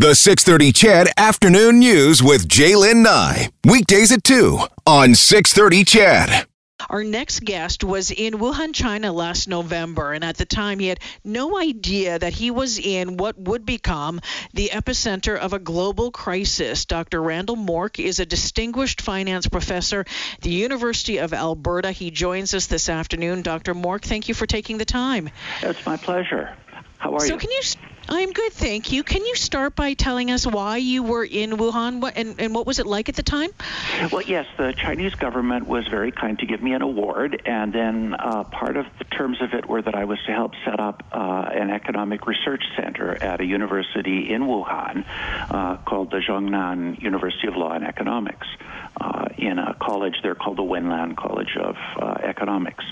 The 630 CHED Afternoon News with J'lyn Nye. Weekdays at 2 on 630 CHED. Our next guest was in Wuhan, China last November, and at the time he had no idea that he was in what would become the epicenter of a global crisis. Dr. Randall Morck is a distinguished finance professor at the University of Alberta. He joins us this afternoon. Dr. Morck, thank you for taking the time. It's my pleasure. How are so you? can you? I'm good, thank you. Can you start by telling us why you were in Wuhan what, and, and what was it like at the time? Well, yes, the Chinese government was very kind to give me an award, and then uh, part of the terms of it were that I was to help set up uh, an economic research center at a university in Wuhan uh, called the Zhongnan University of Law and Economics. Uh, in a college there called the Wenlan College of uh, Economics.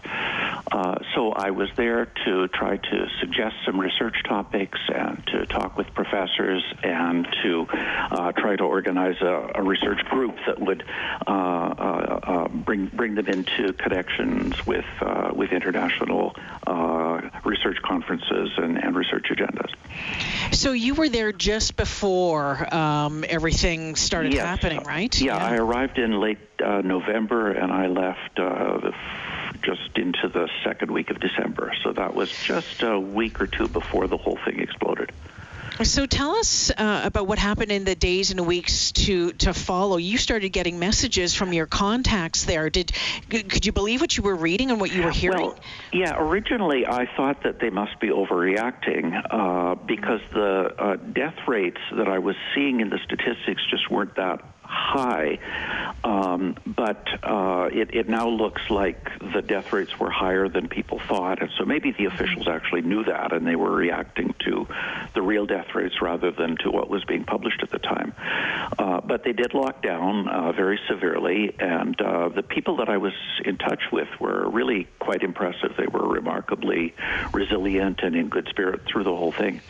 Uh, so I was there to try to suggest some research topics and to talk with professors and to uh, try to organize a, a, research group that would uh, uh, bring bring them into connections with with international research conferences and, and, research agendas. So you were there just before um, everything started yes. happening, right? Yeah, yeah, I arrived in late November and I left the into the second week of December. So that was just a week or two before the whole thing exploded. So tell us uh, about what happened in the days and weeks to to follow. You started getting messages from your contacts there. Did could you believe what you were reading and what you were hearing? Well, yeah. Originally, I thought that they must be overreacting uh, because the uh, death rates that I was seeing in the statistics just weren't that high, um, but uh, it, it, now looks like the death rates were higher than people thought, and so maybe the officials actually knew that and they were reacting to the real death rates rather than to what was being published at the time. Uh, but they did lock down uh, very severely, and uh, the people that I was in touch with were really quite impressive. They were remarkably resilient and in good spirit through the whole thing.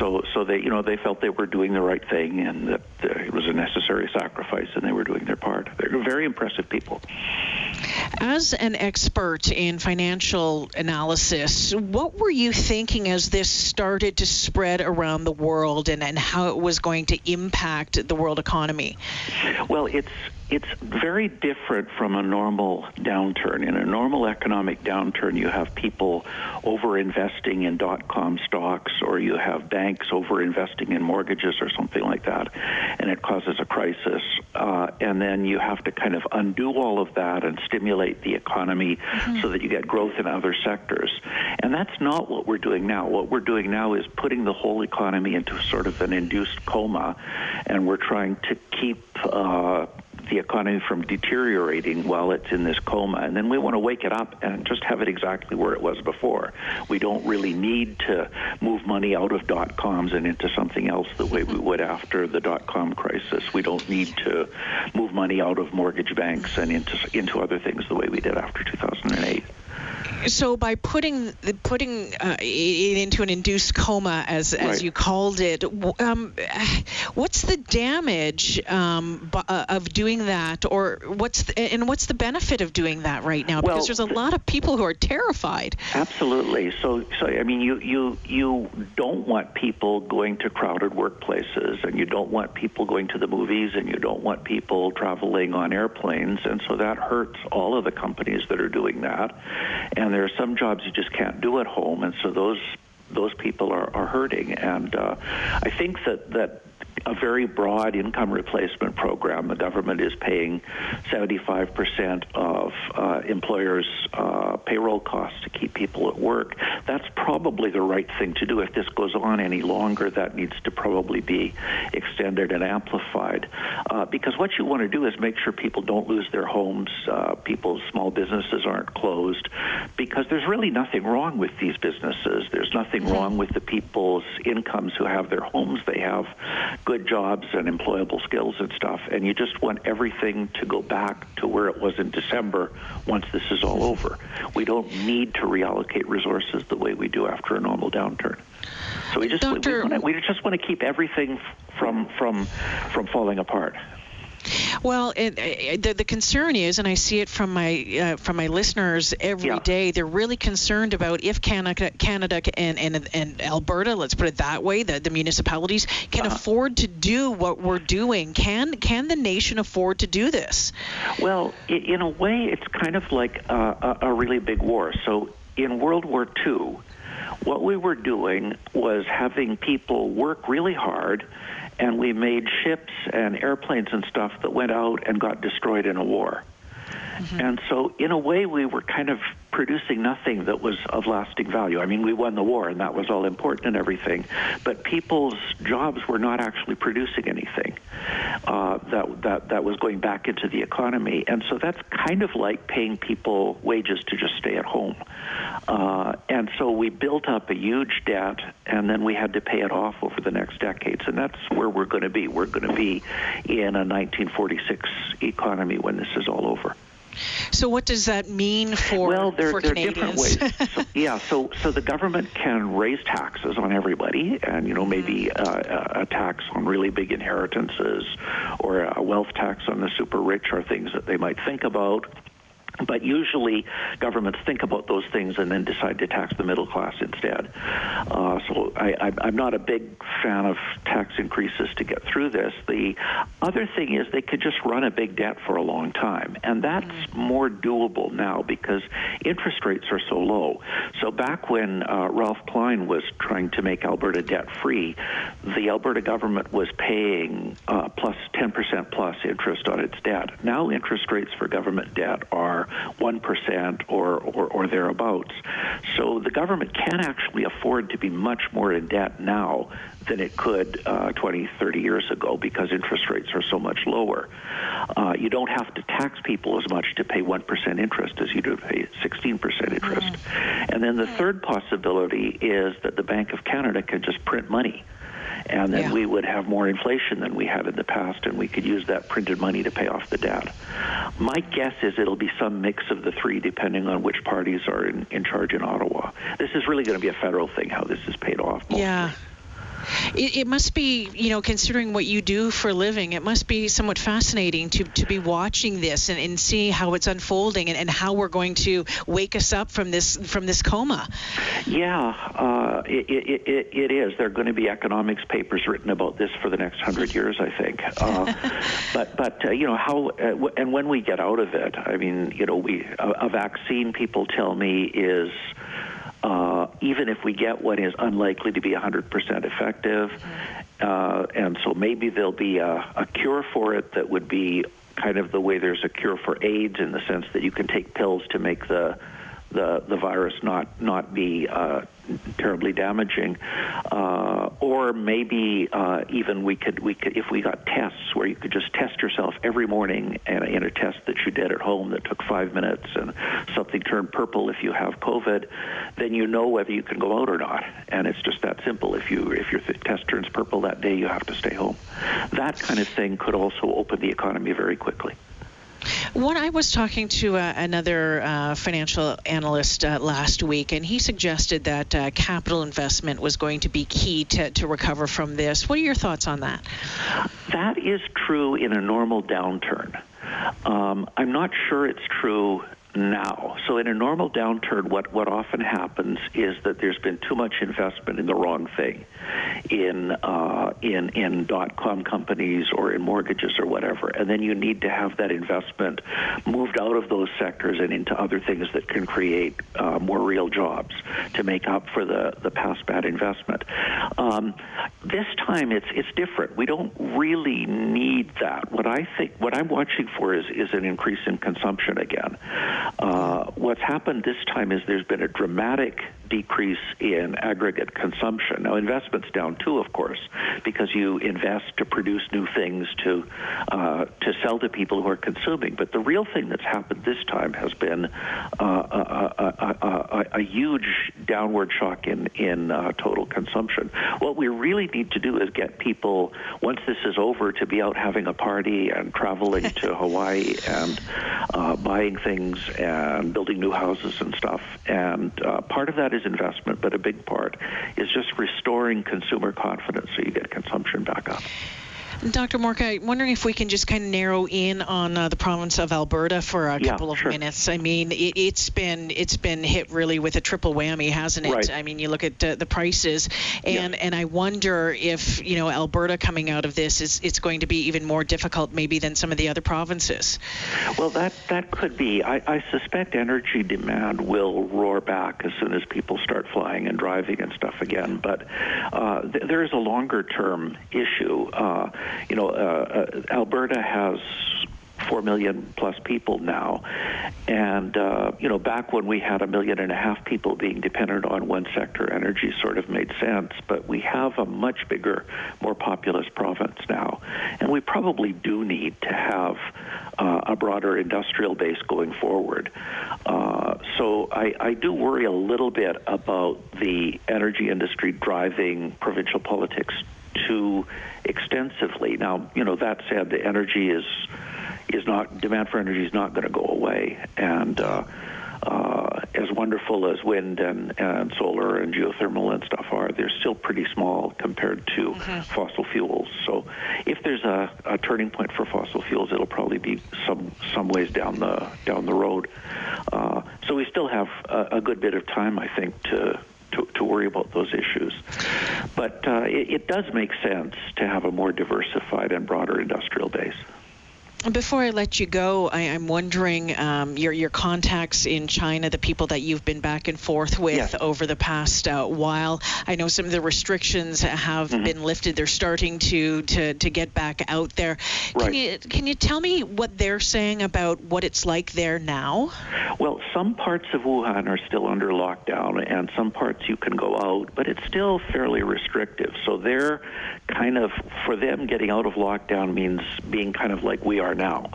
So, so they, you know, they felt they were doing the right thing, and that uh, it was a necessary sacrifice, and they were doing their part. They're very impressive people. As an expert in financial analysis, what were you thinking as this started to spread around the world, and, and how it was going to impact the world economy? Well, it's it's very different from a normal downturn. In a normal economic downturn, you have people over investing in dot com stocks, or you have banks over investing in mortgages or something like that, and it causes a crisis. Uh, and then you have to kind of undo all of that and stimulate the economy mm-hmm. so that you get growth in other sectors. And that's not what we're doing now. What we're doing now is putting the whole economy into sort of an induced coma, and we're trying to keep uh, the economy from deteriorating while it's in this coma. And then we want to wake it up and just have it exactly where it was before. We don't really need to move money out of dot coms and into something else the way we mm-hmm. would after the dot com crisis. We don't need to move money out of mortgage banks and into into other things the way we did after 2008 so by putting putting uh, it into an induced coma, as as right. you called it, um, what's the damage um, uh, of doing that, or what's the, and what's the benefit of doing that right now? Well, because there's a lot of people who are terrified. Absolutely. So so I mean, you you you don't want people going to crowded workplaces, and you don't want people going to the movies, and you don't want people traveling on airplanes, and so that hurts all of the companies that are doing that. And there are some jobs you just can't do at home, and so those those people are, are hurting. And uh, I think that that a very broad income replacement program. The government is paying 75% of uh, employers' uh, payroll costs to keep people at work. That's probably the right thing to do. If this goes on any longer, that needs to probably be extended and amplified. Uh, because what you want to do is make sure people don't lose their homes, uh, people's small businesses aren't closed, because there's really nothing wrong with these businesses. There's nothing wrong with the people's incomes who have their homes. They have good jobs and employable skills and stuff. And you just want everything to go back to where it was in December once this is all over. We don't need to reallocate resources the way we do after a normal downturn. So we just Doctor, we, we, we just want to keep everything from from from falling apart. Well, it, it, the, the concern is, and I see it from my uh, from my listeners every Yeah. day. They're really concerned about if Canada, Canada and, and and Alberta, let's put it that way, the, the municipalities can Uh-huh. afford to do what we're doing. Can can the nation afford to do this? Well, in a way, it's kind of like a, a, a really big war. So in World War II, what we were doing was having people work really hard, and we made ships and airplanes and stuff that went out and got destroyed in a war. And so, in a way, we were kind of producing nothing that was of lasting value. I mean, we won the war, and that was all important and everything, but people's jobs were not actually producing anything uh, that, that, that was going back into the economy. And so, that's kind of like paying people wages to just stay at home. Uh, and so, we built up a huge debt, and then we had to pay it off over the next decades. And that's where we're going to be. We're going to be in a 1946 economy when this is all over. So, what does that mean for well, there, for there are different ways. so, yeah, so so the government can raise taxes on everybody, and you know maybe uh, a- tax really big inheritances, or a wealth tax on the super rich, are things that they might think about. But usually, governments think about those things and then decide to tax the middle class instead. Uh, so I, I, I'm not a big fan of tax increases to get through this. The other thing is they could just run a big debt for a long time, and that's more doable now because interest rates are so low. So back when uh, Ralph Klein was trying to make Alberta debt free, the Alberta government was paying uh, plus 10% plus interest on its debt. Now interest rates for government debt are 1% or, or, or thereabouts. So the government can actually afford to be much more in debt now than it could uh, 20, 30 years ago because interest rates are so much lower. Uh, you don't have to tax people as much to pay 1% interest as you do to pay 16% interest. And then the third possibility is that the Bank of Canada can just print money. And then Yeah. we would have more inflation than we had in the past, and we could use that printed money to pay off the debt. My guess is it'll be some mix of the three, depending on which parties are in, in charge in Ottawa. This is really going to be a federal thing, how this is paid off. mostly. Yeah. It, it must be, you know, considering what you do for a living, it must be somewhat fascinating to, to be watching this and, and see how it's unfolding and, and how we're going to wake us up from this from this coma. Yeah, uh, it, it, it, it is. There are going to be economics papers written about this for the next hundred years, I think. Uh, but but uh, you know how uh, w- and when we get out of it, I mean, you know, we a, a vaccine. People tell me is. Uh, even if we get what is unlikely to be 100% effective, uh, and so maybe there'll be a, a cure for it that would be kind of the way there's a cure for AIDS in the sense that you can take pills to make the the, the virus not not be uh, terribly damaging, uh, or maybe uh, even we could we could if we got tests where you could just test yourself every morning and in a test that you did at home that took five minutes and something turned purple if you have COVID, then you know whether you can go out or not, and it's just that simple. If you if your test turns purple that day, you have to stay home. That kind of thing could also open the economy very quickly. When I was talking to uh, another uh, financial analyst uh, last week, and he suggested that uh, capital investment was going to be key to, to recover from this. What are your thoughts on that? That is true in a normal downturn. Um, I'm not sure it's true now. So in a normal downturn, what, what often happens is that there's been too much investment in the wrong thing, in uh, in in dot com companies or in mortgages or whatever, and then you need to have that investment moved out of those sectors and into other things that can create uh, more real jobs to make up for the the past bad investment. Um, this time it's it's different. We don't really need that. What I think, what I'm watching for is is an increase in consumption again. Uh, what's happened this time is there's been a dramatic decrease in aggregate consumption. Now, investment's down too, of course, because you invest to produce new things to uh, to sell to people who are consuming. But the real thing that's happened this time has been uh, a, a, a, a, a huge downward shock in in uh, total consumption. What we really need to do is get people once this is over to be out having a party and traveling to Hawaii and uh, buying things and building new houses and stuff. And uh, part of that is investment, but a big part is just restoring consumer confidence so you get consumption back up. Dr. Morck, I'm wondering if we can just kind of narrow in on uh, the province of Alberta for a Yeah, couple of sure. minutes. I mean, it, it's been it's been hit really with a triple whammy, hasn't it? Right. I mean, you look at uh, the prices, Yeah. and and I wonder if you know Alberta coming out of this is it's going to be even more difficult maybe than some of the other provinces. Well, that that could be. I, I suspect energy demand will roar back as soon as people start flying and driving and stuff again. But uh, th- there is a longer term issue. Uh, you know, uh, uh, Alberta has four million plus people now, and uh, you know, back when we had a million and a half people being dependent on one sector, energy sort of made sense. But we have a much bigger, more populous province now, and we probably do need to have uh, a broader industrial base going forward. Uh, so I, I do worry a little bit about the energy industry driving provincial politics too extensively. Now, you know, that said, the energy is is not demand for energy is not going to go away, and uh, uh, as wonderful as wind and, and solar and geothermal and stuff are, they're still pretty small compared to fossil fuels. So, if there's a, a turning point for fossil fuels, it'll probably be some some ways down the down the road. Uh, so we still have a, a good bit of time, I think, to to, worry about those issues. But uh, it, it does make sense to have a more diversified and broader industrial base. Before I let you go, I, I'm wondering um, your your contacts in China, the people that you've been back and forth with Yes. over the past uh, while. I know some of the restrictions have Mm-hmm. been lifted. They're starting to, to to get back out there. Can Right. you can you tell me what they're saying about what it's like there now? Well, some parts of Wuhan are still under lockdown, and some parts you can go out, but it's still fairly restrictive. So they're kind of, for them, getting out of lockdown means being kind of like we are now.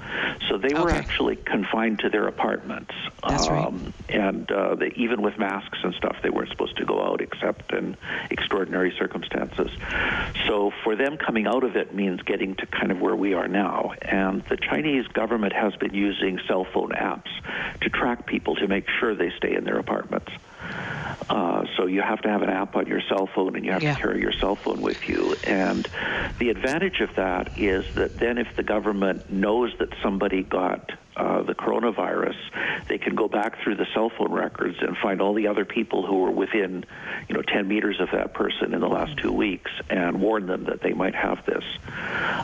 So they were Okay. actually confined to their apartments. That's right. And uh, they, even with masks and stuff, they weren't supposed to go out except in extraordinary circumstances. So for them, coming out of it means getting to kind of where we are now. And the Chinese government has been using cell phone apps to track people to make sure they stay in their apartments. Uh, so you have to have an app on your cell phone, and you have Yeah. to carry your cell phone with you. And the advantage of that is that then, if the government knows that somebody got uh, the coronavirus, they can go back through the cell phone records and find all the other people who were within, you know, 10 meters of that person in the last two weeks and warn them that they might have this.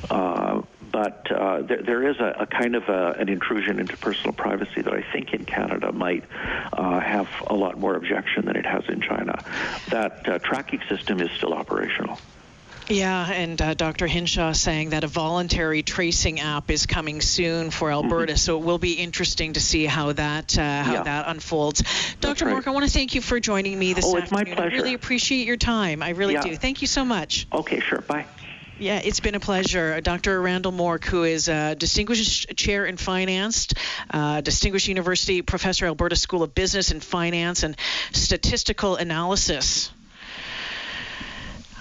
Uh, but uh, there, there is a, a kind of a, an intrusion into personal privacy that I think in Canada might uh, have a lot more objection than it has in China. That uh, tracking system is still operational. Yeah, and uh, Dr. Hinshaw saying that a voluntary tracing app is coming soon for Alberta, so it will be interesting to see how that uh, how Mm-hmm. Yeah. that unfolds. Dr. right. Mark, I want to thank you for joining me this Oh, it's my afternoon. I pleasure. really appreciate your time. I really Yeah. do. Thank you so much. Okay, sure. Bye. Yeah, it's been a pleasure. Dr. Randall Morck, who is a distinguished chair in finance, uh, distinguished university professor, Alberta School of Business and Finance and Statistical Analysis.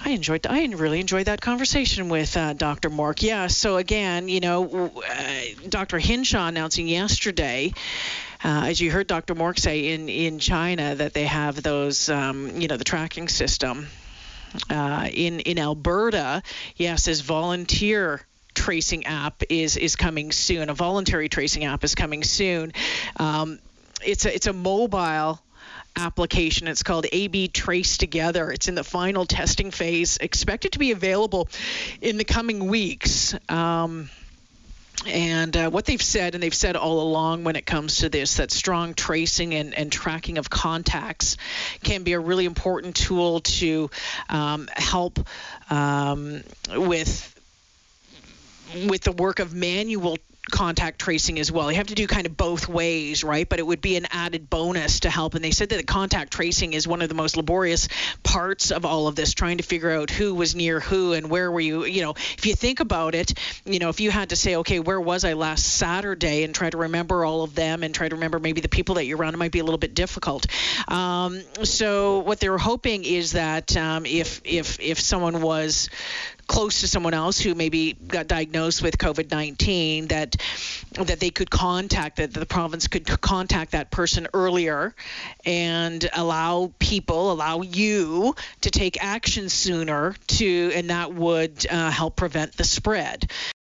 I enjoyed. I really enjoyed that conversation with uh, Dr. Morck. Yeah. So again, you know, uh, Dr. Hinshaw announcing yesterday, uh, as you heard Dr. Morck say in in China that they have those, um, you know, the tracking system. Uh, in in Alberta, yes, this volunteer tracing app is is coming soon. A voluntary tracing app is coming soon. Um, it's a it's a mobile application. It's called AB Trace Together. It's in the final testing phase, expected to be available in the coming weeks. Um, and uh, what they've said, and they've said all along when it comes to this, that strong tracing and, and tracking of contacts can be a really important tool to um, help um, with with the work of manual contact tracing as well. You have to do kind of both ways, right? But it would be an added bonus to help. And they said that the contact tracing is one of the most laborious parts of all of this, trying to figure out who was near who and where were you. You know, if you think about it, you know, if you had to say, okay, where was I last Saturday and try to remember all of them and try to remember maybe the people that you're around, it might be a little bit difficult. Um, so what they were hoping is that um, if if if someone was close to someone else who maybe got diagnosed with COVID-19, that that they could contact that the province could contact that person earlier and allow people, allow you to take action sooner to, and that would uh, help prevent the spread.